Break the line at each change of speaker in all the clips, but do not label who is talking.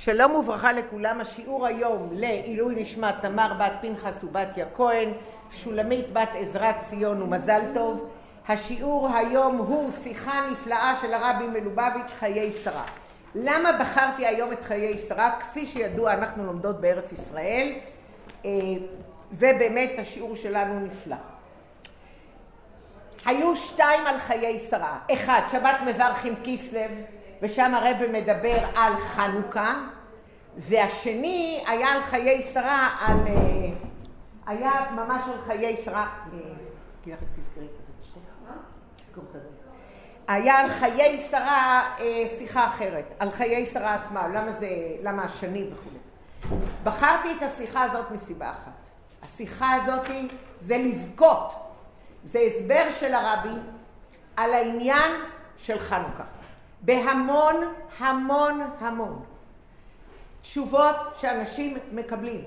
שלום וברכה לכולם, השיעור היום לעילוי נשמת תמר בת פנחס ובתיה כהן, שולמית בת עזרת ציון ומזל טוב. השיעור היום הוא שיחה נפלאה של הרבי מלובביץ' חיי שרה. למה בחרתי היום את חיי שרה? כפי שידוע אנחנו לומדות בארץ ישראל אה, ובאמת השיעור שלנו נפלא. היו שתיים על חיי שרה. אחד, שבת מברכים כיסלב ושם הרב מדבר על חנוכה, והשני היה על חיי שרה, על... אה, היה ממש על חיי שרה... היה על חיי שרה אה, שיחה אחרת, על חיי שרה עצמה, למה זה, למה השנים וכו'. בחרתי את השיחה הזאת מסיבה אחת. השיחה הזאת זה לבכות. זה הסבר של הרבי על העניין של חנוכה. בהמון, המון, המון תשובות שאנשים מקבלים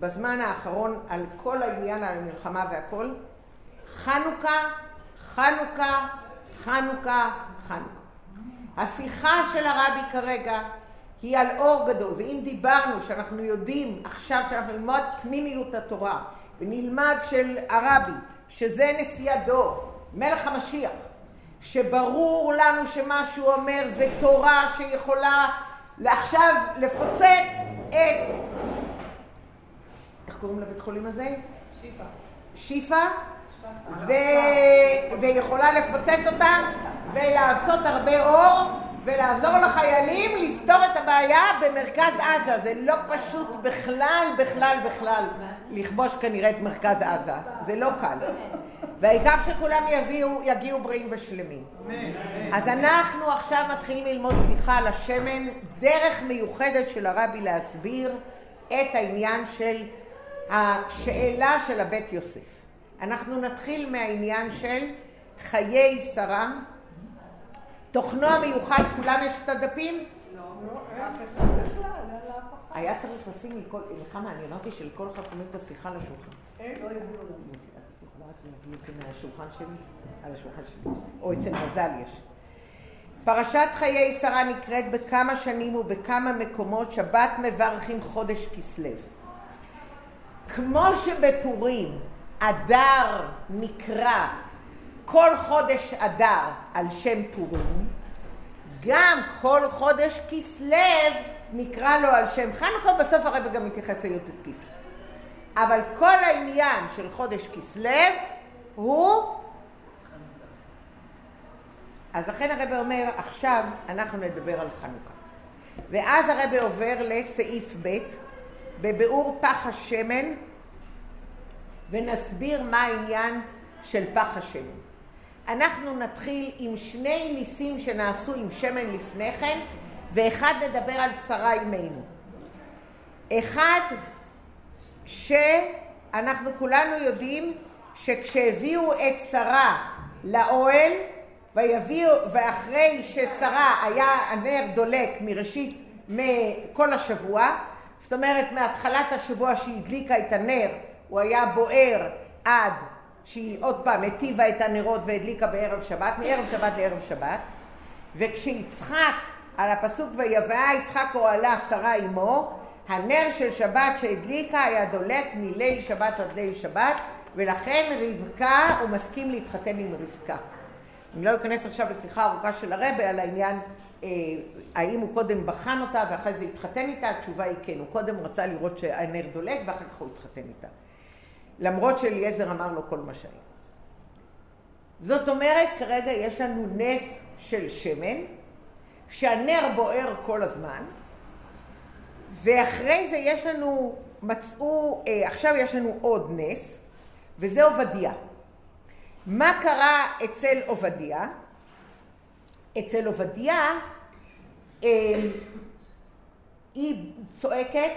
בזמן האחרון על כל העניין, על המלחמה והכל. חנוכה, חנוכה, חנוכה, חנוכה. השיחה של הרבי כרגע היא על אור גדול, ואם דיברנו שאנחנו יודעים עכשיו שאנחנו נלמד פנימיות התורה ונלמד של הרבי, שזה נשיא הדור, מלך המשיח, שברור לנו שמה שהוא אומר זה תורה שיכולה לעכשיו לפוצץ את... איך קוראים לבית חולים הזה? שיפה. שיפה? ו... ויכולה לפוצץ אותה ולעשות הרבה אור ולעזור לחיילים לפתור את הבעיה במרכז עזה. זה לא פשוט בכלל, בכלל, בכלל לכבוש כנראה את מרכז עזה. זה לא קל. והעיקר שכולם יביאו, יגיעו בריאים ושלמים. אז אנחנו עכשיו מתחילים ללמוד שיחה על השמן, דרך מיוחדת של הרבי להסביר את העניין של השאלה של הבית יוסף. אנחנו נתחיל מהעניין של חיי שרה. תוכנו המיוחד, כולם יש את הדפים? לא, היה צריך לשים לכל, נחמה, אני אמרתי שלכל אחד שמים את השיחה לשולחן. לא מהשולחן שלי, על השולחן שלי, או אצל מזל יש. פרשת חיי שרה נקראת בכמה שנים ובכמה מקומות שבת מברכים חודש כסלו. כמו שבפורים אדר נקרא כל חודש אדר על שם פורים, גם כל חודש כסלו נקרא לו על שם חנוכה, בסוף הרב גם מתייחס לי"ט כסלו. אבל כל העניין של חודש כסלו הוא... אז לכן הרב אומר, עכשיו אנחנו נדבר על חנוכה. ואז הרב עובר לסעיף ב', בביאור פח השמן, ונסביר מה העניין של פח השמן. אנחנו נתחיל עם שני ניסים שנעשו עם שמן לפני כן, ואחד נדבר על שרה אימנו. אחד, שאנחנו כולנו יודעים שכשהביאו את שרה לאוהל, ויביאו, ואחרי ששרה היה הנר דולק מראשית, מכל השבוע, זאת אומרת מהתחלת השבוע שהיא הדליקה את הנר, הוא היה בוער עד שהיא עוד פעם הטיבה את הנרות והדליקה בערב שבת, מערב שבת לערב שבת, וכשיצחק, על הפסוק ויבאה יצחק אוהלה שרה עמו, הנר של שבת שהדליקה היה דולק מליל שבת עד ליל שבת, ולכן רבקה, הוא מסכים להתחתן עם רבקה. אני לא אכנס עכשיו לשיחה ארוכה של הרבה על העניין אה, האם הוא קודם בחן אותה ואחרי זה התחתן איתה, התשובה היא כן, הוא קודם רצה לראות שהנר דולק ואחר כך הוא התחתן איתה. למרות שאליעזר אמר לו כל מה שהיה. זאת אומרת, כרגע יש לנו נס של שמן, שהנר בוער כל הזמן, ואחרי זה יש לנו, מצאו, אה, עכשיו יש לנו עוד נס, וזה עובדיה. מה קרה אצל עובדיה? אצל עובדיה אה, היא צועקת,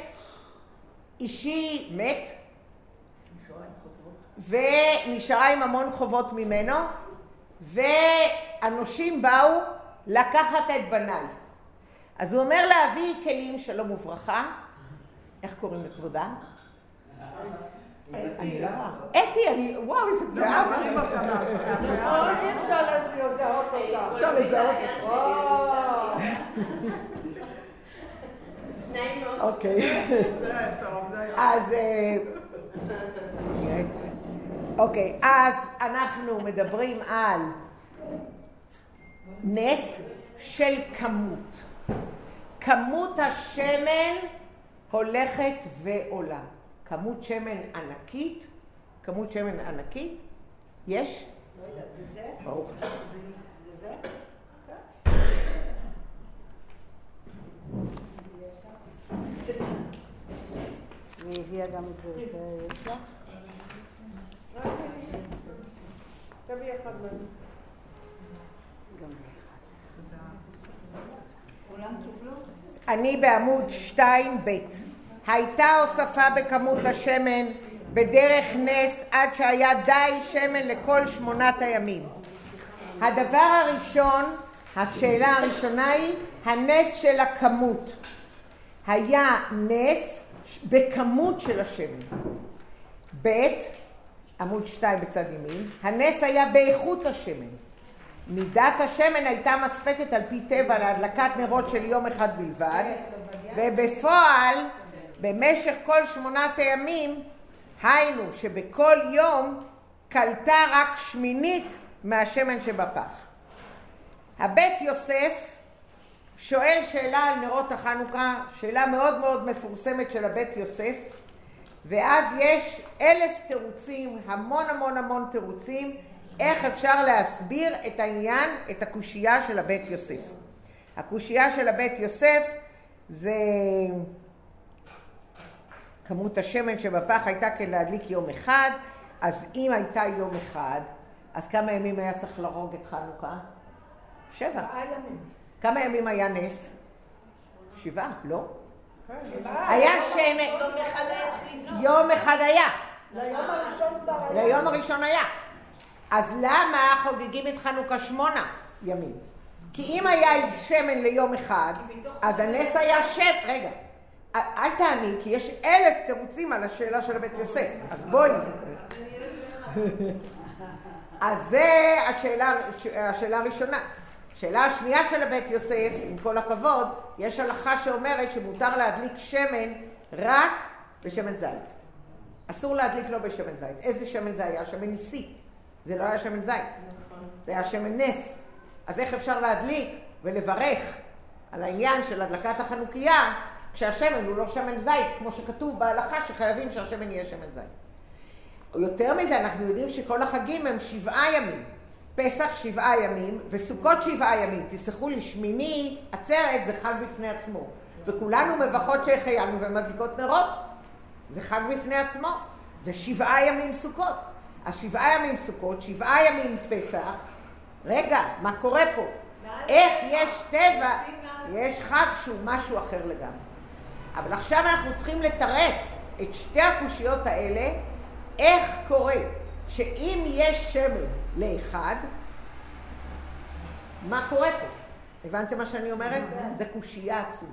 אישי מת, ונשארה עם המון חובות ממנו, והנושים באו לקחת את בניי. אז הוא אומר להביא כלים שלום וברכה, איך קוראים לכבודה? לא. אתי, אני, וואו, איזה פלאה מרים אותה.
אי אפשר לזהות אותה.
אפשר לזהות אותה. אוקיי.
זה היה טוב, זה היה...
אז... אה, אוקיי, אז אנחנו מדברים על נס של כמות. כמות השמן הולכת ועולה. כמות שמן ענקית, כמות שמן ענקית, יש?
לא יודעת, זה זה?
ברוך השם.
זה זה? הביאה גם את זה, זה יש לך?
תביא אחד מהם.
גם
כולם קיבלו?
אני בעמוד 2ב' הייתה הוספה בכמות השמן בדרך נס עד שהיה די שמן לכל שמונת הימים. הדבר הראשון, השאלה הראשונה היא הנס של הכמות. היה נס בכמות של השמן. ב', עמוד 2 בצד ימין, הנס היה באיכות השמן. מידת השמן הייתה מספקת על פי טבע להדלקת נרות של יום אחד בלבד, ובפועל, במשך כל שמונת הימים, היינו שבכל יום קלטה רק שמינית מהשמן שבפח. הבית יוסף שואל שאלה על נרות החנוכה, שאלה מאוד מאוד מפורסמת של הבית יוסף, ואז יש אלף תירוצים, המון המון המון תירוצים, איך אפשר להסביר את העניין, את הקושייה של הבית יוסף. הקושייה של הבית יוסף זה כמות השמן שבפח הייתה כלהדליק יום אחד, אז אם הייתה יום אחד, אז כמה ימים היה צריך להרוג את חנוכה? שבע.
ימים.
כמה ימים היה נס? שבעה, לא?
שבעה.
היה שמן,
יום אחד היה התחיל.
יום אחד היה,
ליום הראשון כבר היה.
ליום הראשון היה. אז למה חוגגים את חנוכה שמונה ימים? כי אם היה שמן ליום אחד, אז הנס היה שם... רגע, אל- תעני, כי יש אלף תירוצים על השאלה של הבית יוסף. אז בואי. אז זה השאלה, השאלה הראשונה. השאלה השנייה של הבית יוסף, עם כל הכבוד, יש הלכה שאומרת שמותר להדליק שמן רק בשמן זית. אסור להדליק לא בשמן זית. איזה שמן זה היה? שמן ניסי. זה לא היה שמן זית. זה היה שמן נס. אז איך אפשר להדליק ולברך על העניין של הדלקת החנוכיה כשהשמן הוא לא שמן זית, כמו שכתוב בהלכה שחייבים שהשמן יהיה שמן זית. יותר מזה, אנחנו יודעים שכל החגים הם שבעה ימים. פסח שבעה ימים, וסוכות שבעה ימים. תסלחו לי, שמיני עצרת זה חג בפני עצמו. וכולנו מברכות שהחיינו ומדליקות נרות. זה חג בפני עצמו. זה שבעה ימים סוכות. אז שבעה ימים סוכות, שבעה ימים פסח. רגע, מה קורה פה? איך יש טבע, יש חג שהוא משהו אחר לגמרי. אבל עכשיו אנחנו צריכים לתרץ את שתי הקושיות האלה, איך קורה שאם יש שמן לאחד, מה קורה פה? הבנתם מה שאני אומרת? זה קושייה עצומה.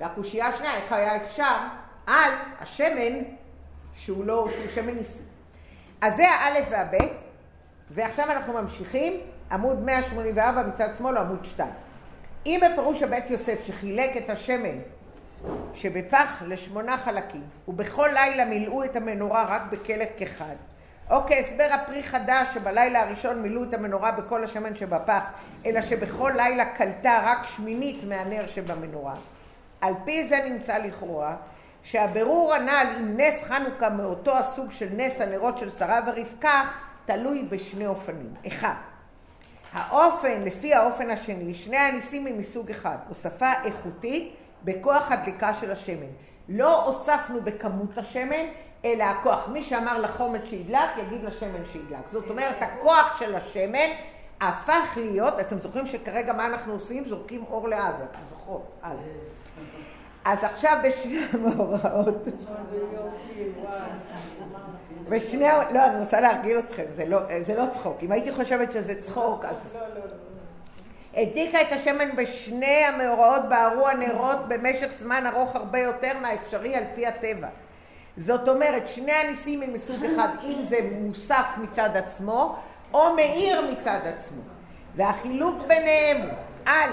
והקושייה השנייה, איך היה אפשר על השמן שהוא לא, שהוא שמן ניסי. אז זה האלף והבית, ועכשיו אנחנו ממשיכים, עמוד 184 מצד שמאל, עמוד 2. אם בפירוש הבית יוסף שחילק את השמן שבפח לשמונה חלקים, ובכל לילה מילאו את המנורה רק בכלך כחד, או כהסבר הפרי חדש שבלילה הראשון מילאו את המנורה בכל השמן שבפח, אלא שבכל לילה קלטה רק שמינית מהנר שבמנורה. על פי זה נמצא לכאורה שהבירור הנ"ל עם נס חנוכה מאותו הסוג של נס הנרות של שרה ורבקה תלוי בשני אופנים. אחד, האופן, לפי האופן השני, שני הניסים הם מסוג אחד, הוספה איכותית בכוח הדליקה של השמן. לא הוספנו בכמות השמן, אלא הכוח. מי שאמר לחומץ שידלק, יגיד לשמן שידלק. זאת אומרת, הכוח של השמן הפך להיות, אתם זוכרים שכרגע מה אנחנו עושים? זורקים אור לעזה, אתם זוכרות? אז עכשיו בשני המאורעות, בשני, לא, אני רוצה להרגיל אתכם, זה לא, זה לא צחוק. אם הייתי חושבת שזה צחוק, אז... הדליקה את השמן בשני המאורעות בערו הנרות במשך זמן ארוך הרבה יותר מהאפשרי על פי הטבע. זאת אומרת, שני הניסים הם מסוג אחד, אם זה מוסף מצד עצמו, או מאיר מצד עצמו. והחילוק ביניהם הוא, א',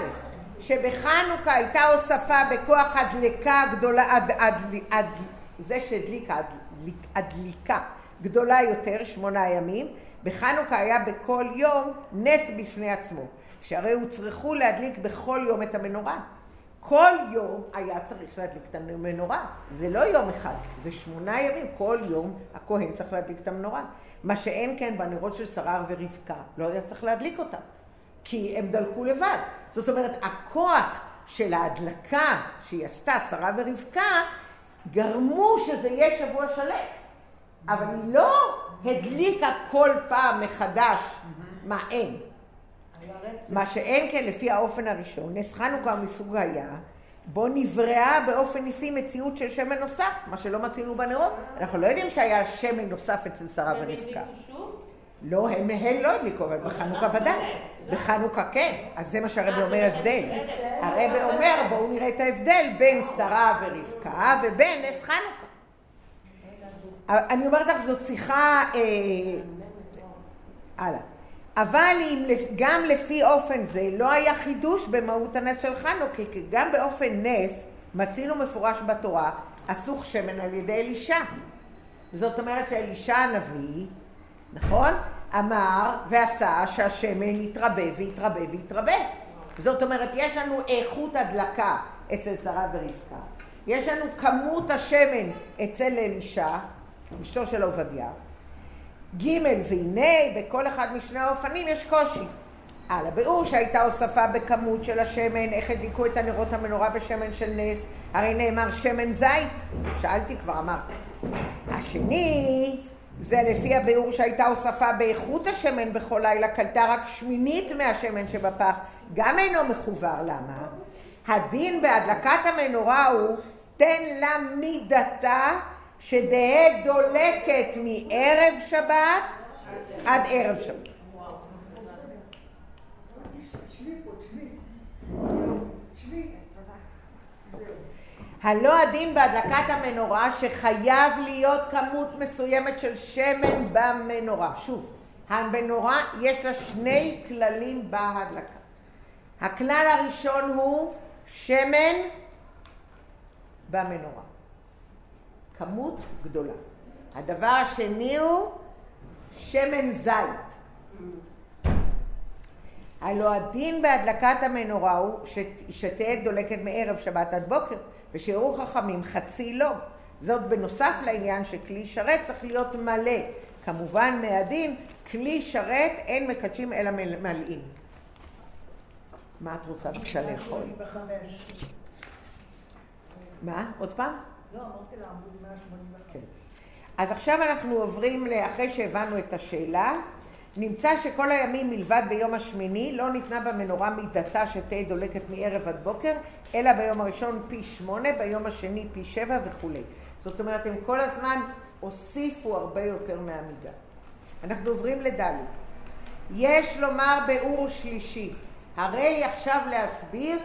שבחנוכה הייתה הוספה בכוח הדלקה גדולה, עד, עד, עד, זה שהדליקה, הדליק, הדליקה גדולה יותר, שמונה ימים, בחנוכה היה בכל יום נס בפני עצמו, שהרי הוצרכו להדליק בכל יום את המנורה. כל יום היה צריך להדליק את המנורה. זה לא יום אחד, זה שמונה ימים, כל יום הכהן צריך להדליק את המנורה. מה שאין כן בנרות של שרה ורבקה, לא היה צריך להדליק אותם, כי הם דלקו לבד. זאת אומרת, הכוח של ההדלקה שהיא עשתה, שרה ורבקה, גרמו שזה יהיה שבוע שלם. אבל היא לא הדליקה כל פעם מחדש מה אין. מה שאין כן לפי האופן הראשון, נס חנוכה מסוג היה, בו נבראה באופן ניסי מציאות של שמן נוסף, מה שלא מצינו בנרות. אנחנו לא יודעים שהיה שמן נוסף אצל שרה ורבקה. לא, הם, הם לא הדליקו, אבל בחנוכה ודאי. בחנוכה כן, אז זה מה שהרבי אומר הבדל. הרבי אומר, בואו נראה את ההבדל בין שרה ורבקה ובין נס חנוכה. אני אומרת לך, זאת שיחה... אה, הלאה. אבל אם גם לפי אופן זה לא היה חידוש במהות הנס של חנוכה, כי גם באופן נס מצינו מפורש בתורה אסוך שמן על ידי אלישע. זאת אומרת שאלישע הנביא, נכון? אמר ועשה שהשמן יתרבה ויתרבה ויתרבה. זאת אומרת, יש לנו איכות הדלקה אצל שרה ורבקה, יש לנו כמות השמן אצל אלישע, אשתו של עובדיה, ג' והנה בכל אחד משני האופנים יש קושי. על הביאור שהייתה הוספה בכמות של השמן, איך הדליקו את הנרות המנורה בשמן של נס, הרי נאמר שמן זית, שאלתי כבר אמרתי. השני, זה לפי הביאור שהייתה הוספה באיכות השמן בכל לילה, קלטה רק שמינית מהשמן שבפח, גם אינו מחובר, למה? הדין בהדלקת המנורה הוא, תן לה מידתה שתהא דולקת מערב שבת עד ערב שבת. הלא הדין בהדלקת המנורה שחייב להיות כמות מסוימת של שמן במנורה. שוב, המנורה יש לה שני כללים בהדלקה. הכלל הראשון הוא שמן במנורה. כמות גדולה. הדבר השני הוא שמן זית. הלא הדין בהדלקת המנורה הוא שתהא דולקת מערב שבת עד בוקר, ושיראו חכמים חצי לא. זאת בנוסף לעניין שכלי שרת צריך להיות מלא. כמובן מהדין, כלי שרת אין מקדשים אלא מלאים. מה את רוצה בבקשה לאכול? מה? עוד פעם?
לא, אמרתי לה עמוד 185.
כן. אז עכשיו אנחנו עוברים, אחרי שהבנו את השאלה, נמצא שכל הימים מלבד ביום השמיני לא ניתנה במנורה מידתה שתהא דולקת מערב עד בוקר, אלא ביום הראשון פי שמונה, ביום השני פי שבע וכולי. זאת אומרת, הם כל הזמן הוסיפו הרבה יותר מהמידה. אנחנו עוברים לדלת. יש לומר באור שלישי, הרי עכשיו להסביר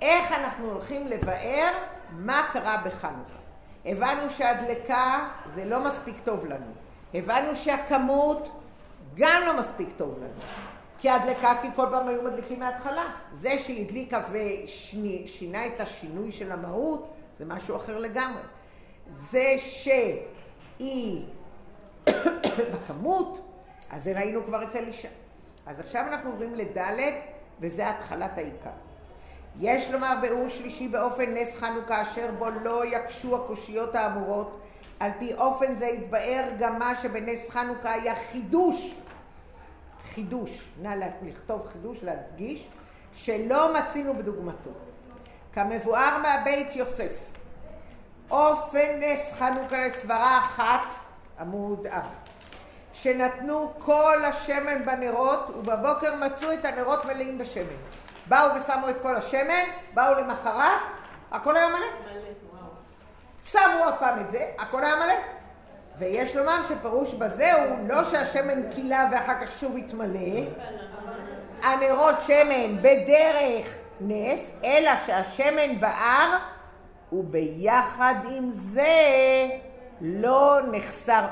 איך אנחנו הולכים לבאר מה קרה בחנוכה. הבנו שהדלקה זה לא מספיק טוב לנו. הבנו שהכמות גם לא מספיק טוב לנו. כי הדלקה, כי כל פעם היו מדליקים מההתחלה. זה שהיא הדליקה ושינה את השינוי של המהות, זה משהו אחר לגמרי. זה שהיא בכמות, אז זה ראינו כבר אצל אישה. אז עכשיו אנחנו עוברים לדלת, וזה התחלת העיקר. יש לומר באור שלישי באופן נס חנוכה אשר בו לא יקשו הקושיות האמורות על פי אופן זה יתבאר גם מה שבנס חנוכה היה חידוש חידוש, נא לכתוב חידוש, להדגיש, שלא מצינו בדוגמתו. כמבואר מהבית יוסף, אופן נס חנוכה לסברה אחת, עמוד ארבע, שנתנו כל השמן בנרות ובבוקר מצאו את הנרות מלאים בשמן. באו ושמו את כל השמן, באו למחרת, הכל היה מלא. שמו עוד פעם את זה, הכל היה מלא. ויש לומר שפירוש בזה הוא לא שהשמן קילה ואחר כך שוב יתמלא, הנרות שמן בדרך נס, אלא שהשמן בער וביחד עם זה לא נחסר.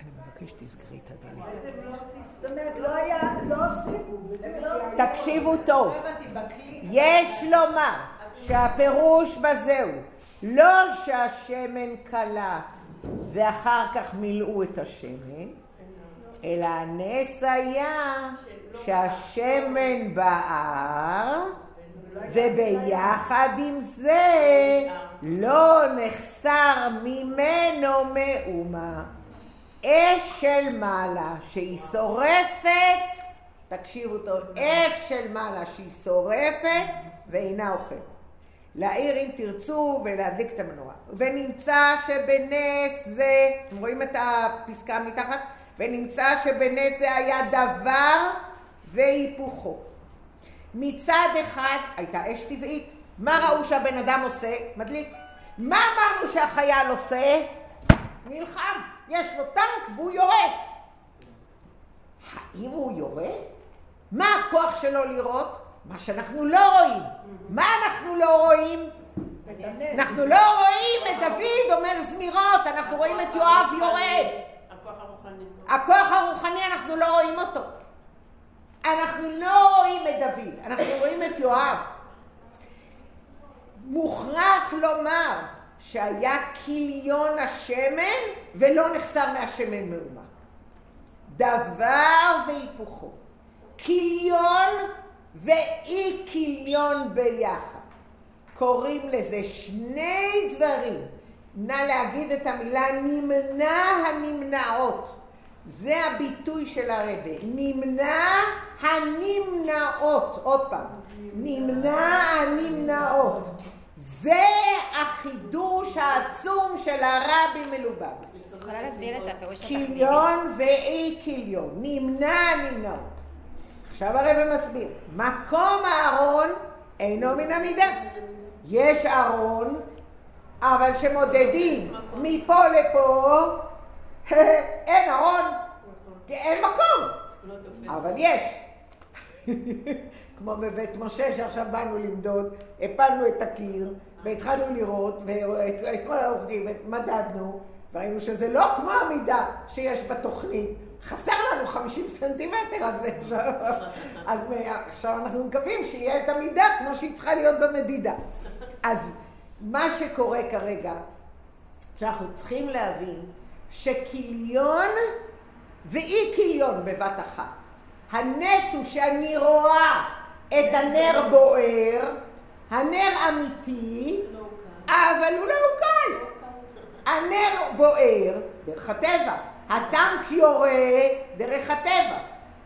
אני מבקש שתסגרי את הדלת.
זאת אומרת, לא היה.
תקשיבו טוב. יש לומר שהפירוש בזה הוא לא שהשמן כלה ואחר כך מילאו את השמן, אלא הנס היה שהשמן בער וביחד עם זה לא נחסר ממנו מאומה. אש של מעלה שהיא שורפת, תקשיבו טוב, אש של מעלה שהיא שורפת ואינה אוכלת. להעיר אם תרצו ולהדליק את המנורה. ונמצא שבנס זה, אתם רואים את הפסקה מתחת? ונמצא שבנס זה היה דבר והיפוכו. מצד אחד הייתה אש טבעית. מה ראו שהבן אדם עושה? מדליק. מה אמרנו שהחייל עושה? נלחם. יש לו טנק והוא יורה. האם הוא יורה? מה הכוח שלו לראות? מה שאנחנו לא רואים. מה אנחנו לא רואים? אנחנו לא רואים את דוד אומר זמירות, אנחנו רואים את יואב
הרוחני.
הכוח הרוחני, אנחנו לא רואים אותו. אנחנו לא רואים את דוד, אנחנו רואים את יואב. מוכרח לומר שהיה כיליון השמן ולא נחסר מהשמן מאומה. דבר והיפוכו. כיליון ואי כיליון ביחד. קוראים לזה שני דברים. נא להגיד את המילה נמנע הנמנעות. זה הביטוי של הרבה. נמנע הנמנעות. עוד פעם. נמנע הנמנעות. זה החידוש העצום של הרבי
התחביבי?
כיליון ואי כיליון. נמנע הנמנעות. עכשיו הרבי מסביר. מקום הארון אינו מן המידה. יש ארון, אבל שמודדים מפה לפה, אין ארון, אין מקום,
לא.
אבל יש. כמו בבית משה שעכשיו באנו למדוד, הפלנו את הקיר והתחלנו לראות ואת את כל האורחים ומדדנו וראינו שזה לא כמו המידה שיש בתוכנית, חסר לנו 50 סנטימטר אז עכשיו אנחנו מקווים שיהיה את המידה כמו שהיא צריכה להיות במדידה. אז מה שקורה כרגע, שאנחנו צריכים להבין שכיליון ואי כיליון בבת אחת. הנס הוא שאני רואה את הנר בוער, הנר אמיתי, אבל הוא לא עוקל. הנר בוער דרך הטבע, הטנק יורה דרך הטבע,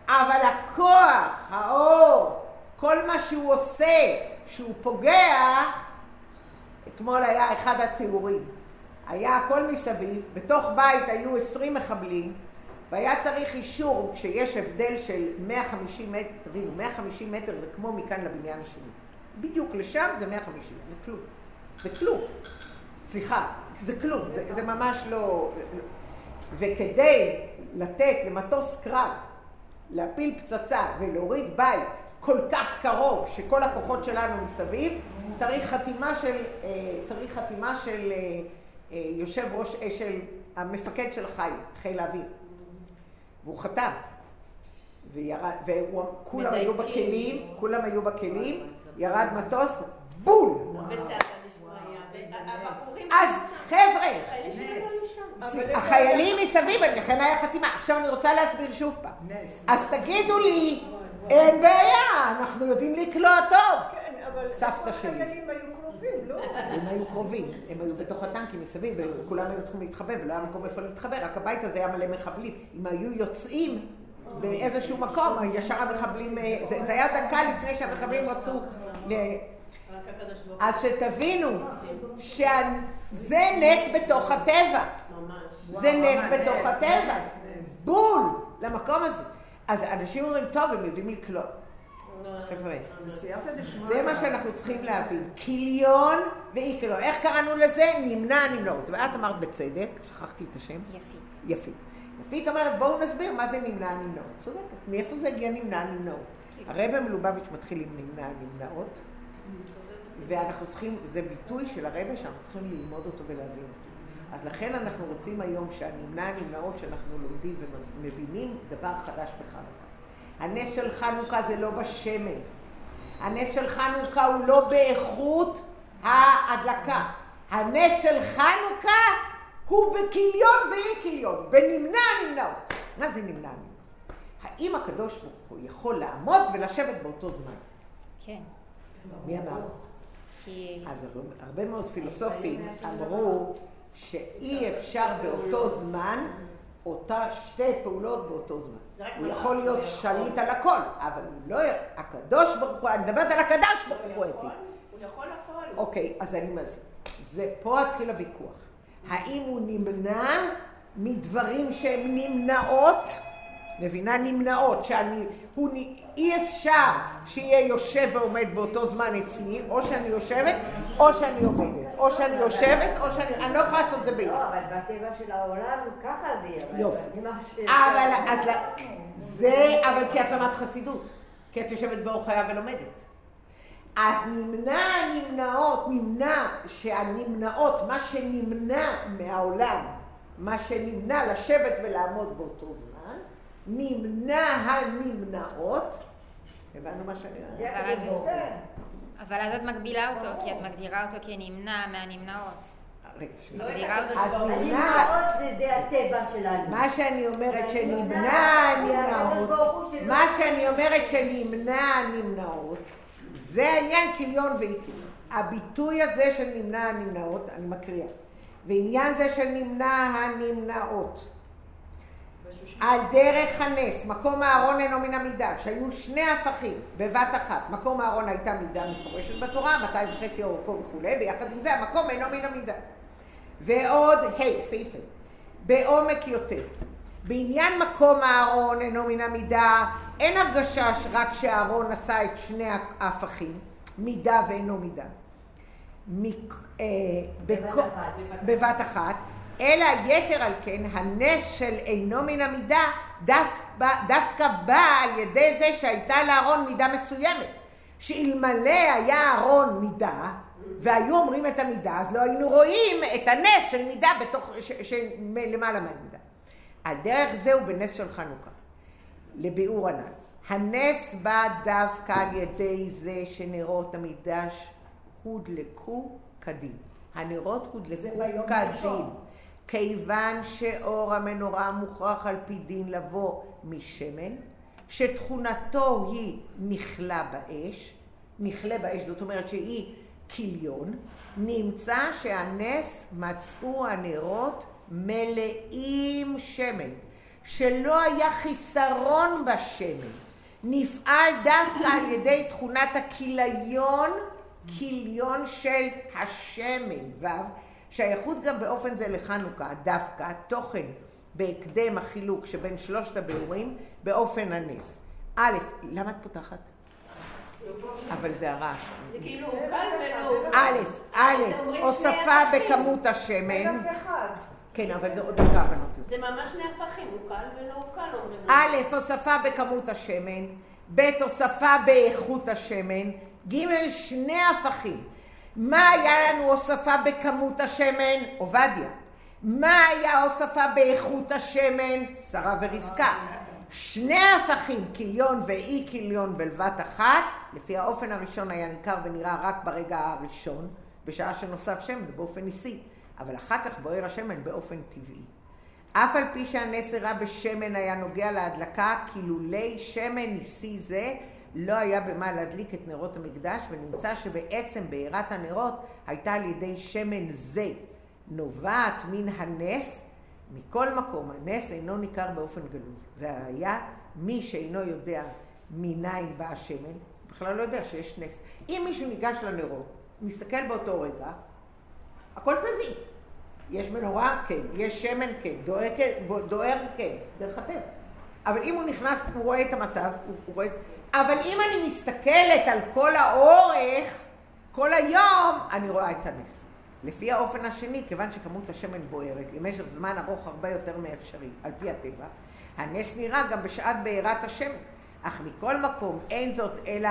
אבל הכוח, האור, כל מה שהוא עושה, שהוא פוגע, אתמול היה אחד התיאורים. היה הכל מסביב, בתוך בית היו עשרים מחבלים, והיה צריך אישור כשיש הבדל של 150 מטר, תבינו, 150 מטר זה כמו מכאן לבניין השני. בדיוק לשם זה 150, זה כלום. זה כלום. סליחה, זה כלום, זה, זה ממש לא... וכדי לתת למטוס קרב להפיל פצצה ולהוריד בית כל כך קרוב שכל הכוחות שלנו מסביב, צריך חתימה של, אה, צריך חתימה של אה, אה, יושב ראש, של המפקד של חיל, חיל האוויר. והוא חתם. וכולם היו. בכלים, כולם היו בכלים, ירד מטוס, בול! אז חבר'ה,
החיילים שלנו היו שם.
סליחה, החיילים מסביב, לכן היה חתימה. עכשיו אני רוצה להסביר שוב פעם.
נס.
אז תגידו לי, אין בעיה, אנחנו יודעים לקלוע טוב.
כן, אבל
סבתא שלי.
החיילים היו קרובים, לא?
הם היו קרובים, הם היו בתוך הטנקים מסביב, וכולם היו צריכים להתחבא, ולא היה מקום איפה להתחבא, רק הבית הזה היה מלא מחבלים. אם היו יוצאים באיזשהו מקום, ישר המחבלים, אה, זה, זה היה דקה לפני שהמחבלים רצו. אז שתבינו שזה נס בתוך הטבע. זה נס בתוך הטבע. בול למקום הזה. אז אנשים אומרים, טוב, הם יודעים לקלוט.
לא,
חבר'ה,
זה סייעתא דשמיא.
זה מה שאנחנו צריכים להבין. כיליון ואי כיליון. איך קראנו לזה? נמנע נמנעות. ואת אמרת בצדק, שכחתי את השם,
יפית.
יפית. יפית אומרת, בואו נסביר מה זה נמנע נמנעות. צודקת. מאיפה זה הגיע נמנע נמנעות? הרב מלובביץ' מתחיל עם נמנע נמנעות, ואנחנו צריכים, זה ביטוי של הרבה שאנחנו צריכים ללמוד אותו ולהבין אותו. אז לכן אנחנו רוצים היום שהנמנע הנמנעות שאנחנו לומדים ומבינים דבר חדש בחנוכה. הנס של חנוכה זה לא בשמן. הנס של חנוכה הוא לא באיכות ההדלקה. הנס של חנוכה הוא בכיליון ואי כיליון, בנמנע נמנעות. מה זה נמנע נמנע? האם הקדוש ברוך הוא יכול לעמוד ולשבת באותו זמן?
כן.
מי אמר? אז הרבה מאוד פילוסופים אמרו שאי אפשר באותו זמן אותה שתי פעולות באותו זמן. הוא יכול להיות
לא.
שליט על הכל, אבל הוא לא... הקדוש ברוך הוא, אני מדברת על הקדוש ברוך הוא, אתי.
הוא יכול הכל.
אוקיי, אז אני מסביר. זה פה התחיל הוויכוח. האם הוא נמנע מדברים שהם נמנעות? מבינה? נמנעות, שאני... הוא... אי אפשר שיהיה יושב ועומד באותו זמן אצלי, או שאני יושבת, או שאני עומדת. או שאני יושבת, או שאני... אני לא יכולה לעשות את זה ביחד.
לא, אבל בטבע של העולם ככה זה יהיה.
יופי. אבל אז... זה... אבל כי את למדת חסידות. כי את יושבת באור חיה ולומדת. אז נמנע הנמנעות, נמנע שהנמנעות, מה שנמנע מהעולם, מה שנמנע לשבת ולעמוד באותו זמן, נמנע הנמנעות, הבנו מה שאני
זה
אומרת?
אבל אז- את מגבילה אותו, כי את מגדירה אותו כנמנע מהנמנעות.
רגע, שנייה.
לא
אז
ברוך הוא.
נמנע-
הנמנעות זה- זה הטבע שלנו.
מה שאני אומרת שנמנע
שלא-
מה שאני אומרת שנמנע הנמנעות, זה העניין כיליון ואי כיליון. הביטוי הזה של נמנע הנמנעות, אני מקריאה, ועניין זה של נמנע הנמנעות. על דרך הנס, מקום הארון אינו מן המקדש, היו שני הפכים בבת אחת. מקום הארון הייתה מידה מפורשת בתורה, 200 וחצי אורכו וכולי, ביחד עם זה המקום אינו מן המקדש. ועוד, ה', סעיף ה', בעומק יותר. בעניין מקום הארון אינו מן המידה, אין הרגשה רק שהארון עשה את שני ההפכים, מידה ואינו מידה. מק- אה,
בבת אחת.
בבת אחת, אלא יתר על כן, הנס של אינו מן המידה דו- דווקא בא על ידי זה שהייתה לארון מידה מסוימת. שאלמלא היה ארון מידה, והיו אומרים את המידה, אז לא היינו רואים את הנס של מידה בתוך, ש- שלמעלה מהמידה. על דרך זה הוא בנס של חנוכה. לביאור הנ"ל. הנס בא דווקא על ידי זה שנרות המקדש הודלקו כדין. הנרות הודלקו כדין. כיוון שאור המנורה מוכרח על פי דין לבוא משמן, שתכונתו היא נכלה באש, נכלה באש, זאת אומרת שהיא כיליון, נמצא שהנס מצאו הנרות מלאים שמן, שלא היה חיסרון בשמן, נפעל דווקא על ידי תכונת הכיליון, כיליון של השמן, ו', שייכות גם באופן זה לחנוכה, דווקא התוכן בהקדם החילוק שבין שלושת הביאורים באופן הנס. א', למה את פותחת? אבל זה הרעש.
זה כאילו קל ולא...
א', א', הוספה. בכמות השמן. כן, אבל זה עוד דקה הבנות.
זה ממש שני הפכים, הוא קל ולא הוא קל, אומרים.
א', הוספה בכמות השמן, ב', הוספה באיכות השמן, ג', שני הפכים. מה היה לנו הוספה בכמות השמן? עובדיה. מה היה הוספה באיכות השמן? שרה ורבקה. שני הפכים, כיליון ואי כיליון בלבת אחת, לפי האופן הראשון היה ניכר ונראה רק ברגע הראשון, בשעה שנוסף שמן באופן ניסי, אבל אחר כך בוער השמן באופן טבעי. אף על פי שהנס אירע בשמן היה נוגע להדלקה, כי שמן ניסי זה לא היה במה להדליק את נרות המקדש, ונמצא שבעצם בעירת הנרות הייתה על ידי שמן זה, נובעת מן הנס. מכל מקום, הנס אינו ניכר באופן גלוי. והראיה, מי שאינו יודע מניין בא השמן, בכלל לא יודע שיש נס. אם מישהו ניגש לנרות, מסתכל באותו רגע, הכל טבעי. יש מנורה? כן. יש שמן? כן. דוהר כן? דוהר? כן. דרך הטבע. אבל אם הוא נכנס, הוא רואה את המצב, הוא, הוא רואה... אבל אם אני מסתכלת על כל האורך, כל היום, אני רואה את הנס. לפי האופן השני, כיוון שכמות השמן בוערת למשך זמן ארוך הרבה יותר מאפשרי, על פי הטבע, הנס נראה גם בשעת בעירת השמן. אך מכל מקום אין זאת אלא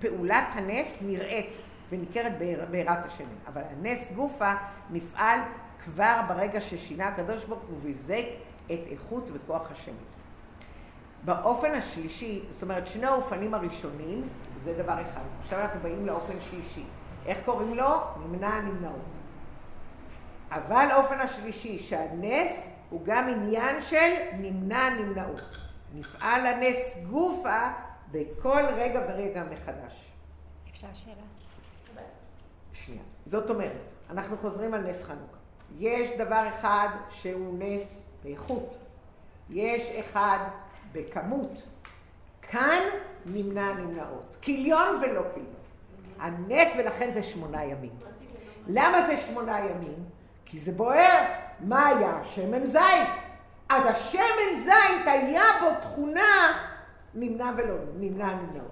פעולת הנס נראית וניכרת בעיר- בעירת השמן. אבל הנס גופה נפעל כבר ברגע ששינה הקדוש ברוך הוא וביזק את איכות וכוח השמן. באופן השלישי, זאת אומרת שני האופנים הראשונים, זה דבר אחד. עכשיו אנחנו באים לאופן שלישי. איך קוראים לו? נמנע נמנעות. אבל האופן השלישי, שהנס הוא גם עניין של נמנע נמנעות. נפעל הנס גופה בכל רגע ורגע מחדש.
אפשר שאלה?
שנייה. זאת אומרת, אנחנו חוזרים על נס חנוכה. יש דבר אחד שהוא נס באיכות. יש אחד בכמות. כאן נמנע נמנעות. כיליון ולא כיליון. הנס ולכן זה שמונה ימים. למה זה שמונה ימים? כי זה בוער. מה היה? שמן זית. אז השמן זית היה בו תכונה נמנע ולא נמנע נמנעות.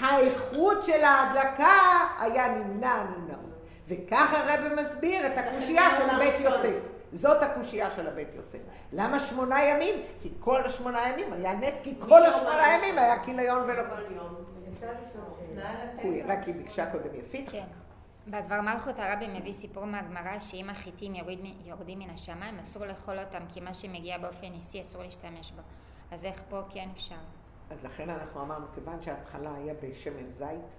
האיכות של ההדלקה היה נמנע נמנעות. וככה הרב מסביר את הקושייה של הבית יוסף. זאת הקושייה של הבית יוסף. למה שמונה ימים? כי כל השמונה ימים היה נס, כי כל השמונה ימים היה כיליון ולא רק היא ביקשה קודם יפית.
כן. בדבר מלכות הרבי מביא סיפור מהגמרא שאם החיטים יורדים מן השמיים אסור לאכול אותם כי מה שמגיע באופן ניסי אסור להשתמש בו. אז איך פה כן אפשר?
אז לכן אנחנו אמרנו, כיוון שההתחלה היה בשמן זית,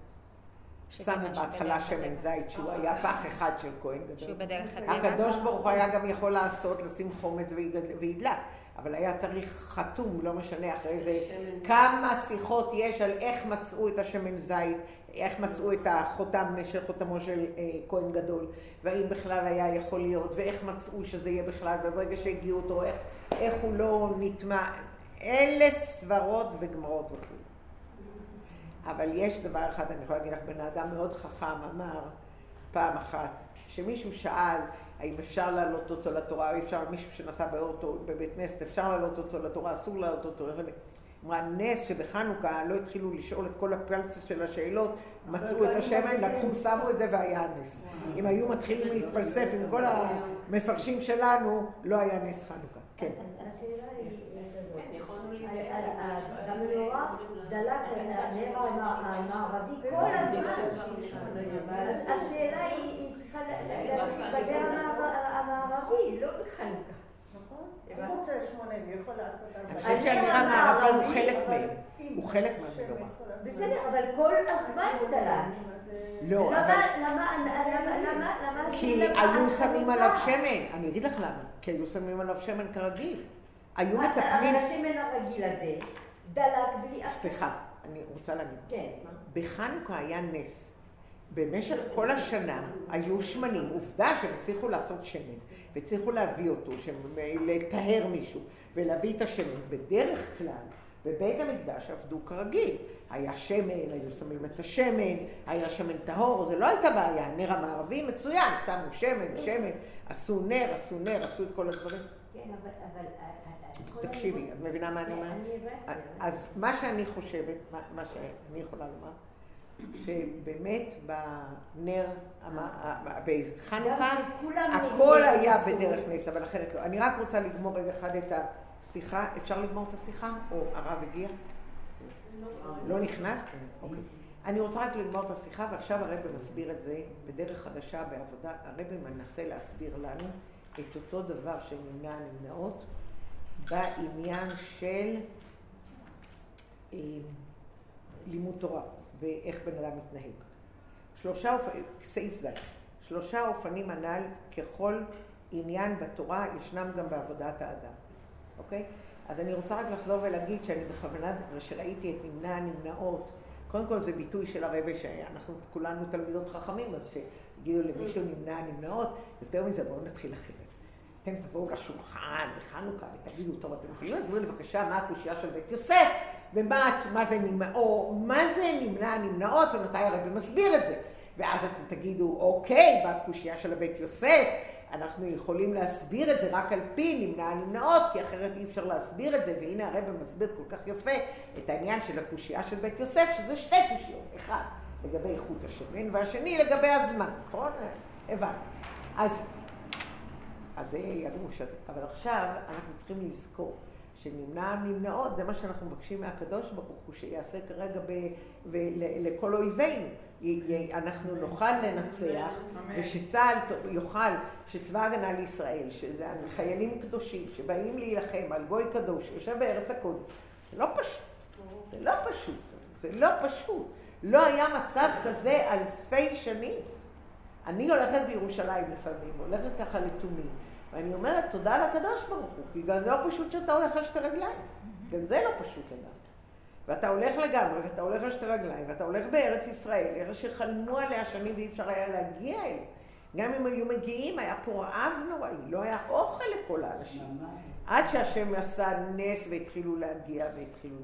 שזה
שמו
משהו
בהתחלה שמן. זית שהוא היה פח אחד של כהן
שהוא
גדול.
בדרך הטבע?
הקדוש ברוך הוא היה גם יכול לעשות, לשים חומץ וידלק, אבל היה צריך חתום, לא משנה אחרי זה, כמה שיחות יש על איך מצאו את השמן זית, איך מצאו את החותם של חותמו של אה, כהן גדול, והאם בכלל היה יכול להיות, ואיך מצאו שזה יהיה בכלל, וברגע שהגיעו אותו, איך, איך הוא לא נטמע, אלף סברות וגמרות וכו'. אבל יש דבר אחד, אני יכולה להגיד לך, בן אדם מאוד חכם אמר פעם אחת, שמישהו שאל האם אפשר להעלות אותו לתורה, או אפשר, מישהו שנסע באוטו בבית כנסת, אפשר להעלות אותו לתורה, אסור להעלות אותו. אמרה, נס שבחנוכה לא התחילו לשאול את כל הפלפס של השאלות, מצאו את השמן, לקחו, שמו את זה והיה נס. אם היו מתחילים להתפלסף עם כל המפרשים שלנו, לא היה נס חנוכה. כן.
השאלה היא כזאת.
כן, יכולנו
ה-
להתייעל.
ה- ה- המנורה דלק הנר המ- המערבי כל הזמן. השאלה היא, היא צריכה ל- ל- להתחיל בנר המעבר- המערבי, לא בחנוכה. נכון?
הוא רוצה שמונה, הוא יכול לעשות
אני. חושבת שהנר המערבי הוא חלק מהם. הוא חלק מהמנורה.
בסדר, אבל כל הזמן הוא דלק.
לא, אבל...
למה, למה, למה, למה, למה,
כי היו שמים עליו שמן. אני אגיד לך למה. כי היו שמים עליו שמן כרגיל. היו מטפלים...
השמן הרגיל הזה דלק בלי אף...
סליחה, אני רוצה להגיד.
כן.
בחנוכה היה נס. במשך כל השנה היו שמנים. עובדה שהם הצליחו לעשות שמן, והצליחו להביא אותו, שהם- לטהר מישהו, ולהביא את השמן. בדרך כלל, בבית המקדש עבדו כרגיל. היה שמן, היו שמים את השמן, היה שמן טהור, זה לא הייתה בעיה. הנר המערבי מצוין, שמו שמן, שמן, עשו נר, עשו נר, עשו את כל הדברים.
כן, אבל... אבל- כל
תקשיבי, את מבינה מה אני אומרת?
אני הבנתי.
אז מה שאני חושבת, מה- שאני יכולה לומר, שבאמת בנר, בחנוכה, הכל היה. בדרך נס, אבל אחרת לא. אני רק רוצה לגמור רגע אחד את השיחה. אפשר לגמור את השיחה? או הרב הגיע? לא נכנס? אוקיי. אני רוצה רק לגמור את השיחה, ועכשיו הרב מסביר את זה בדרך חדשה בעבודה. הרב מנסה להסביר לנו את אותו דבר של נמנע נמנעות בעניין של אה, לימוד תורה ואיך בן אדם מתנהג. שלושה אופנים, סעיף ז', שלושה אופנים הנ"ל ככל עניין בתורה ישנם גם בעבודת האדם, אוקיי? אז אני רוצה רק לחזור ולהגיד שאני בכוונה, כשראיתי את נמנע הנמנעות, קודם כל זה ביטוי של הרבה שאנחנו כולנו תלמידות חכמים, אז שיגידו למישהו נמנע הנמנעות, יותר מזה בואו נתחיל אחרת. אתם תבואו לשולחן בחנוכה ותגידו, טוב, אתם יכולים לי בבקשה מה הקושייה של בית יוסף, ומה מה זה נמנע, או מה זה נמנע הנמנעות, ומתי הרבי מסביר את זה. ואז אתם תגידו, אוקיי, בקושייה של הבית יוסף, אנחנו יכולים להסביר את זה רק על פי נמנע הנמנעות, כי אחרת אי אפשר להסביר את זה, והנה הרבי מסביר כל כך יפה את העניין של הקושייה של בית יוסף, שזה שתי קושיות, אחד לגבי איכות השמן, והשני לגבי הזמן, נכון? הבנו. אז אז זה ידעו ש... אבל עכשיו אנחנו צריכים לזכור שנמנע נמנעות, זה מה שאנחנו מבקשים מהקדוש ברוך הוא, שיעשה כרגע ב, ב, לכל אויבינו. אנחנו נוכל לנצח, ושצה"ל יוכל, שצבא ההגנה לישראל, שזה חיילים קדושים שבאים להילחם על גוי קדוש, יושב בארץ הקודש, זה לא פשוט, זה לא פשוט, זה לא פשוט. לא היה מצב כזה אלפי שנים. אני הולכת בירושלים לפעמים, הולכת ככה לתומים, ואני אומרת תודה לקדוש ברוך הוא, כי גם זה לא פשוט שאתה הולך על שתי רגליים. גם זה לא פשוט לגמרי. ואתה הולך לגמרי, ואתה הולך על שתי רגליים, ואתה הולך בארץ ישראל, ארץ שחלמו עליה שנים ואי אפשר היה להגיע אליה. גם אם היו מגיעים, היה פה רעב נוראי, לא היה אוכל לכל האנשים. עד שהשם עשה נס והתחילו להגיע והתחילו...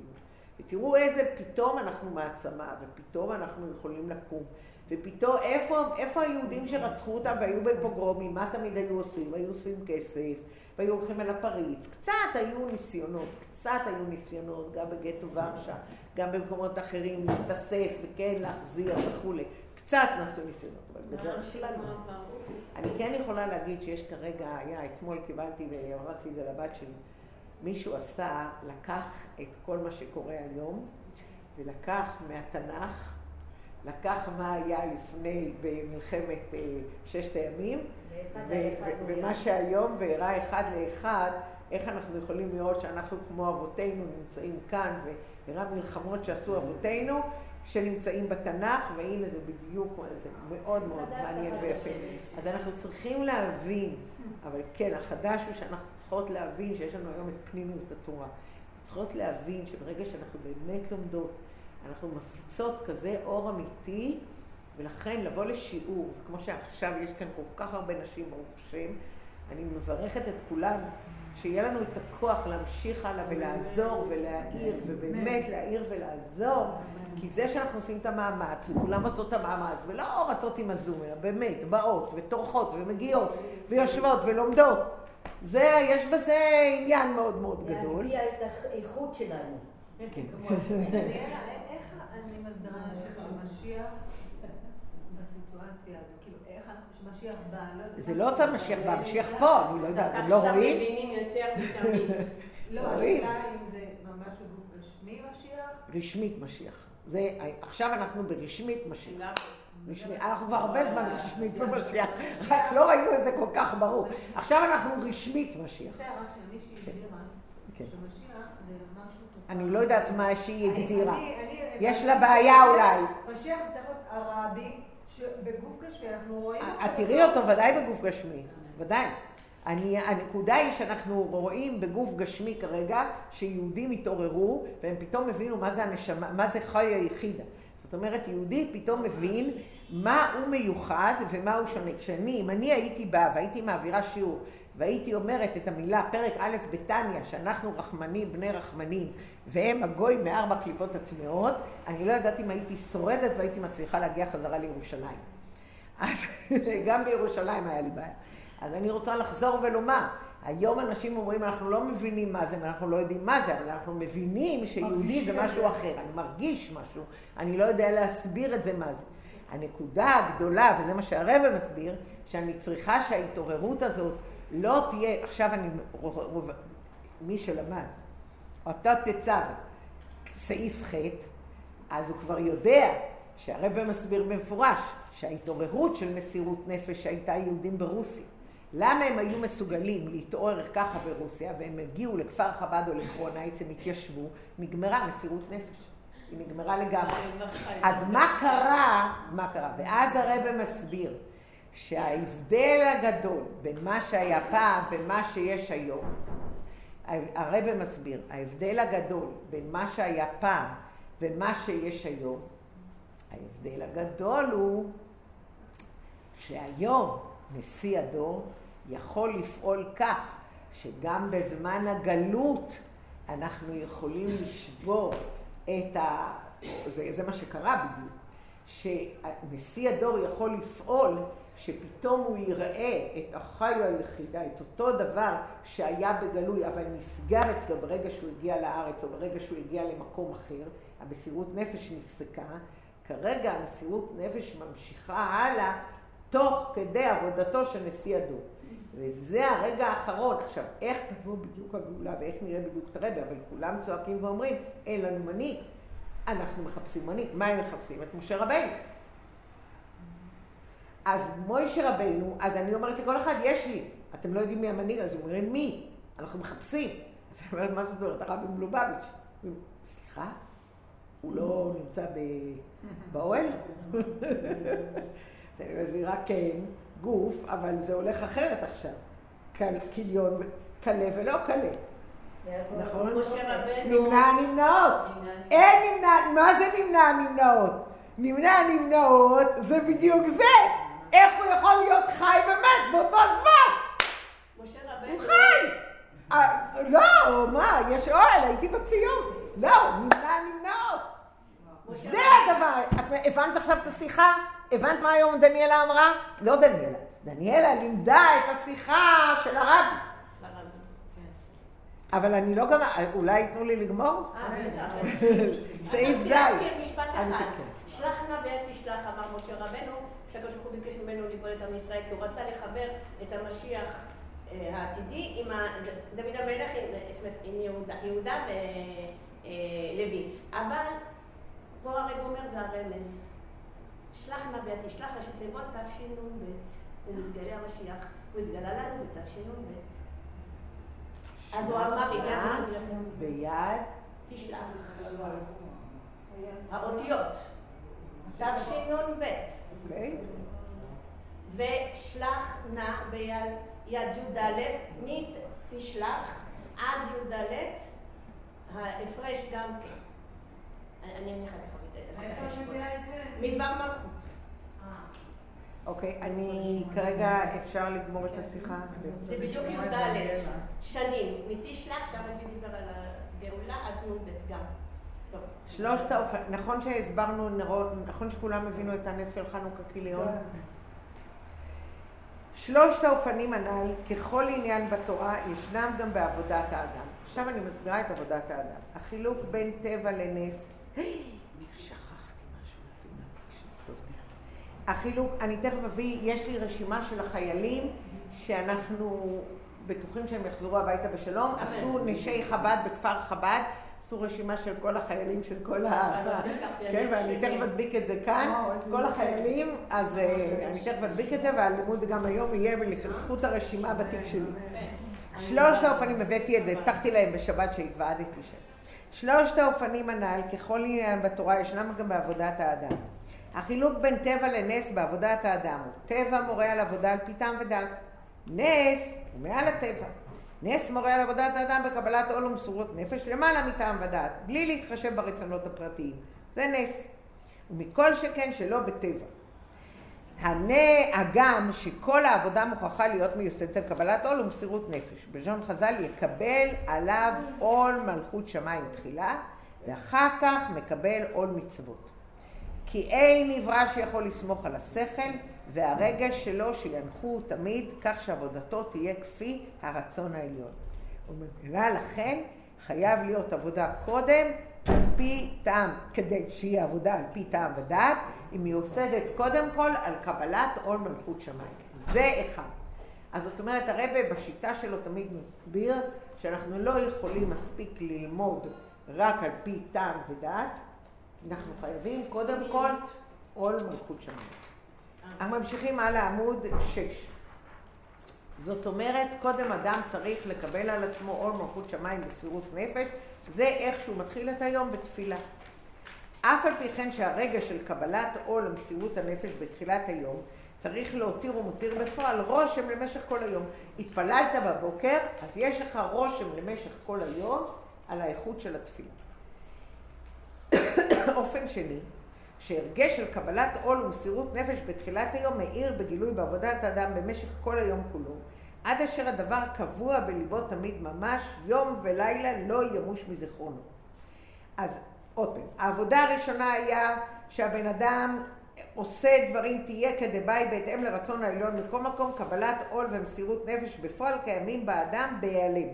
ותראו איזה פתאום אנחנו מעצמה, ופתאום אנחנו יכולים לקום. ופתאום, איפה, איפה היהודים שרצחו אותם והיו בפוגרומים, מה תמיד היו עושים? היו אוספים כסף, והיו הולכים אל הפריץ. קצת היו ניסיונות, קצת היו ניסיונות, גם בגטו ורשה, גם במקומות אחרים, להתאסף וכן להחזיר וכולי. קצת נעשו ניסיונות, אבל בדרך כלל... אני כן יכולה להגיד שיש כרגע, היה, אתמול קיבלתי ואמרתי את זה לבת שלי, מישהו עשה, לקח את כל מה שקורה היום, ולקח מהתנ"ך, לקח מה היה לפני במלחמת אה, ששת הימים, ומה שהיום, והראה אחד לאחד, איך אנחנו יכולים לראות שאנחנו כמו אבותינו נמצאים כאן, והראה מלחמות שעשו אבותינו, שנמצאים בתנ"ך, והנה זה בדיוק, זה מאוד מאוד מעניין ויפה. אז אנחנו צריכים להבין, אבל כן, החדש הוא שאנחנו צריכות להבין שיש לנו היום את פנימיות התורה. צריכות להבין שברגע שאנחנו באמת לומדות, אנחנו מפיצות כזה אור אמיתי, ולכן לבוא לשיעור, וכמו שעכשיו יש כאן כל כך הרבה נשים, ברוך השם, אני מברכת את כולן, שיהיה לנו את הכוח להמשיך הלאה ולעזור ולהעיר, ובאמת להעיר ולעזור, כי זה שאנחנו עושים את המאמץ, וכולם עושות את המאמץ, ולא רצות עם הזום, אלא באמת, באות וטורחות ומגיעות ויושבות ולומדות. זה, יש בזה עניין מאוד מאוד גדול.
להגביה את האיכות שלנו.
כן.
אני מסבירה שמשיח בסיטואציה הזו, כאילו, איך אנחנו, שמשיח בא, לא יודעת...
זה לא צד משיח בא, משיח פה, אני לא יודעת, אתם לא רואים?
עכשיו מבינים יותר מתמיד.
לא. השאלה אם זה ממש בגוף רשמי משיח?
רשמית משיח. זה, עכשיו אנחנו ברשמית משיח. רשמי, אנחנו כבר הרבה זמן רשמית במשיח, רק לא ראינו את זה כל כך ברור. עכשיו אנחנו רשמית משיח.
בסדר, רק שמישהי הגדירה
כן.
שמשיח זה משהו תופעה.
אני לא יודעת מה שהיא
אני-
הגדירה. יש לה בעיה אולי.
משיח זה צריך להיות הרבי, שבגוף גשמי אנחנו רואים...
את תראי אותו ודאי בגוף גשמי, ודאי. אני, הנקודה היא שאנחנו רואים בגוף גשמי כרגע, שיהודים התעוררו, והם פתאום הבינו מה זה הנשמה, מה זה חי היחידה. זאת אומרת, יהודי פתאום מבין מה הוא מיוחד ומה הוא שונה. כשאני, אם אני הייתי באה והייתי מעבירה שיעור, והייתי אומרת את המילה, פרק א' בתניא, שאנחנו רחמנים, בני רחמנים, והם הגוי מארבע קליפות הטמעות, אני לא יודעת אם הייתי שורדת והייתי מצליחה להגיע חזרה לירושלים. אז גם בירושלים היה לי בעיה. אז אני רוצה לחזור ולומר, היום אנשים אומרים, אנחנו לא מבינים מה זה, ואנחנו לא יודעים מה זה, אבל אנחנו מבינים שיהודי זה משהו אחר. אני מרגיש משהו, אני לא יודע להסביר את זה מה זה. הנקודה הגדולה, וזה מה שהרבא מסביר, שאני צריכה שההתעוררות הזאת לא תהיה, עכשיו אני, מי שלמד, אותה תצווה, סעיף ח', אז הוא כבר יודע שהרבא מסביר במפורש שההתעוררות של מסירות נפש שהייתה יהודים ברוסיה. למה הם היו מסוגלים להתעורר ככה ברוסיה והם הגיעו לכפר חב"ד או לקרונייץ, הם התיישבו, נגמרה מסירות נפש. היא נגמרה לגמרי. אז מה קרה? מה קרה? ואז הרבא מסביר שההבדל הגדול בין מה שהיה פעם ומה שיש היום, הרבא מסביר, ההבדל הגדול בין מה שהיה פעם ומה שיש היום, ההבדל הגדול הוא שהיום נשיא הדור יכול לפעול כך שגם בזמן הגלות אנחנו יכולים לשבור את ה... זה, זה מה שקרה בדיוק, שנשיא הדור יכול לפעול שפתאום הוא יראה את החיו היחידה, את אותו דבר שהיה בגלוי, אבל נסגר אצלו ברגע שהוא הגיע לארץ או ברגע שהוא הגיע למקום אחר, המסירות נפש נפסקה, כרגע המסירות נפש ממשיכה הלאה תוך כדי עבודתו של נשיא הדור. וזה הרגע האחרון. עכשיו, איך תבוא בדיוק הגאולה ואיך נראה בדיוק את הרבי, אבל כולם צועקים ואומרים, אין לנו מנהיג. אנחנו מחפשים מנהיג. מה הם מחפשים? את משה רבינו. אז מוישה רבינו, אז אני אומרת לכל אחד, יש לי. אתם לא יודעים מי המנהיג, אז הוא אומר, מי? אנחנו מחפשים. אז אני אומרת, מה זאת אומרת? הרבי מלובביץ'. סליחה? הוא לא נמצא. באוהל? אז אני מסבירה, כן, גוף, אבל זה הולך אחרת עכשיו. כליון, כלה ולא כלה. נכון?
רבנו...
נמנע נמנעות. אין נמנע, מה זה נמנע נמנעות? נמנע נמנעות זה בדיוק זה. איך הוא יכול להיות חי ומת באותו זמן?
משה רבנו...
הוא חי. אה, לא, מה, יש אוהל, הייתי בציון. לא, נמנע נמנעות. זה הדבר. את הבנת עכשיו את השיחה? הבנת מה היום דניאלה אמרה? לא דניאלה. דניאלה לימדה את השיחה של הרבי. אבל אני לא גם... אולי ייתנו לי לגמור?
אה, בטח.
סעיף ז'.
אני להזכיר משפט אחד. שלח נא ועת תשלח, אמר משה רבנו, כשהקדוש ברוך הוא ביקש ממנו לגאול את עם ישראל, כי הוא רצה לחבר את המשיח אה, העתידי עם דוד המלך, זאת אומרת, עם יהודה- יהודה ולוי. אבל פה הרי הוא אומר זה הרמז. שלח נא ועת תשלח, ראשי תיבות תשנ"ב. הוא מתגלה המשיח, הוא התגלה לנו בתשנ"ב. אז הוא אמר.
ביד.
תשלח. האותיות. תשנ"ב.
אוקיי?
ושלח נא ביד יד י"ד, מתשלח עד י"ד, ההפרש גם כן. אני אני אניח לך
איפה את מביאה את זה?
מדבר מלכות.
אוקיי, אני כרגע אפשר לגמור את השיחה.
זה בדיוק י"ד, שנים. מתשלח, שם אני מדבר על הגאולה עד נ"ב גם.
שלושת האופנים, נכון שהסברנו, נכון שכולם הבינו את הנס של חנוכה כיליון? שלושת האופנים הנ"ל, ככל עניין בתורה, ישנם גם בעבודת האדם. עכשיו אני מסבירה את עבודת האדם. החילוק בין טבע לנס, שכחתי משהו, טוב. החילוק, אני תכף אביא, יש לי רשימה של החיילים שאנחנו בטוחים שהם יחזרו הביתה בשלום. עשו נשי חב"ד בכפר חב"ד, עשו רשימה של כל החיילים של כל ה... כן, ואני תכף אדביק את זה כאן. כל החיילים, אז אה, אני תכף אדביק את זה, והלימוד גם היום יהיה בזכות הרשימה בתיק שלי. שלושת האופנים, הבאתי את זה, הבטחתי להם בשבת שהתוועדתי שם. שלושת האופנים הנ"ל, ככל עניין בתורה, ישנם גם בעבודת האדם. החילוק בין טבע לנס בעבודת האדם הוא טבע מורה על עבודה על פי טעם ודעת. נס הוא מעל הטבע. נס מורה על עבודת האדם בקבלת עול ומסורות נפש למעלה מטעם ודעת, בלי להתחשב ברצונות הפרטיים. זה נס. ומכל שכן שלא בטבע. הנה הגם שכל העבודה מוכרחה להיות מיוסדת על קבלת עול ומסירות נפש. בלשון חז"ל יקבל עליו עול מלכות שמיים תחילה, ואחר כך מקבל עול מצוות. כי אין נברא שיכול לסמוך על השכל, והרגש שלו שינחו תמיד כך שעבודתו תהיה כפי הרצון העליון. וממילא לכן חייב להיות עבודה קודם על פי טעם, כדי שיהיה עבודה על פי טעם ודעת, היא מיוסדת קודם כל על קבלת עול מלכות שמיים. זה אחד. אז זאת אומרת, הרבה בשיטה שלו תמיד מסביר שאנחנו לא יכולים מספיק ללמוד רק על פי טעם ודעת, אנחנו חייבים קודם כל עול מלכות שמיים. אנחנו ממשיכים הלאה עמוד 6. זאת אומרת, קודם אדם צריך לקבל על עצמו עול מלכות שמיים בסבירות נפש, זה איך שהוא מתחיל את היום בתפילה. אף על פי כן שהרגע של קבלת עול מסירות הנפש בתחילת היום, צריך להותיר ומותיר בפועל רושם למשך כל היום. התפללת בבוקר, אז יש לך רושם למשך כל היום על האיכות של התפילה. אופן שני, שהרגש של קבלת עול ומסירות נפש בתחילת היום מאיר בגילוי בעבודת האדם במשך כל היום כולו, עד אשר הדבר קבוע בליבו תמיד ממש, יום ולילה לא ימוש מזיכרונו. אז עוד פעם, העבודה הראשונה היה שהבן אדם עושה דברים תהיה כדבעי בהתאם לרצון העליון מכל מקום, קבלת עול ומסירות נפש בפועל קיימים באדם בהיעלם.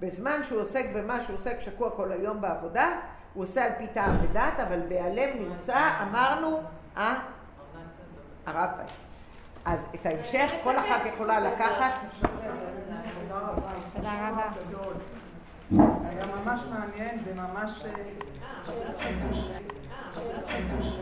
בזמן שהוא עוסק במה שהוא עוסק שקוע כל היום בעבודה, הוא עושה על פי טעם ודעת, אבל בהיעלם נמצא, אמרנו, אה? הרב. אז את ההמשך כל אחת יכולה לקחת.
תודה רבה. היה ממש מעניין וממש אה. חידוש.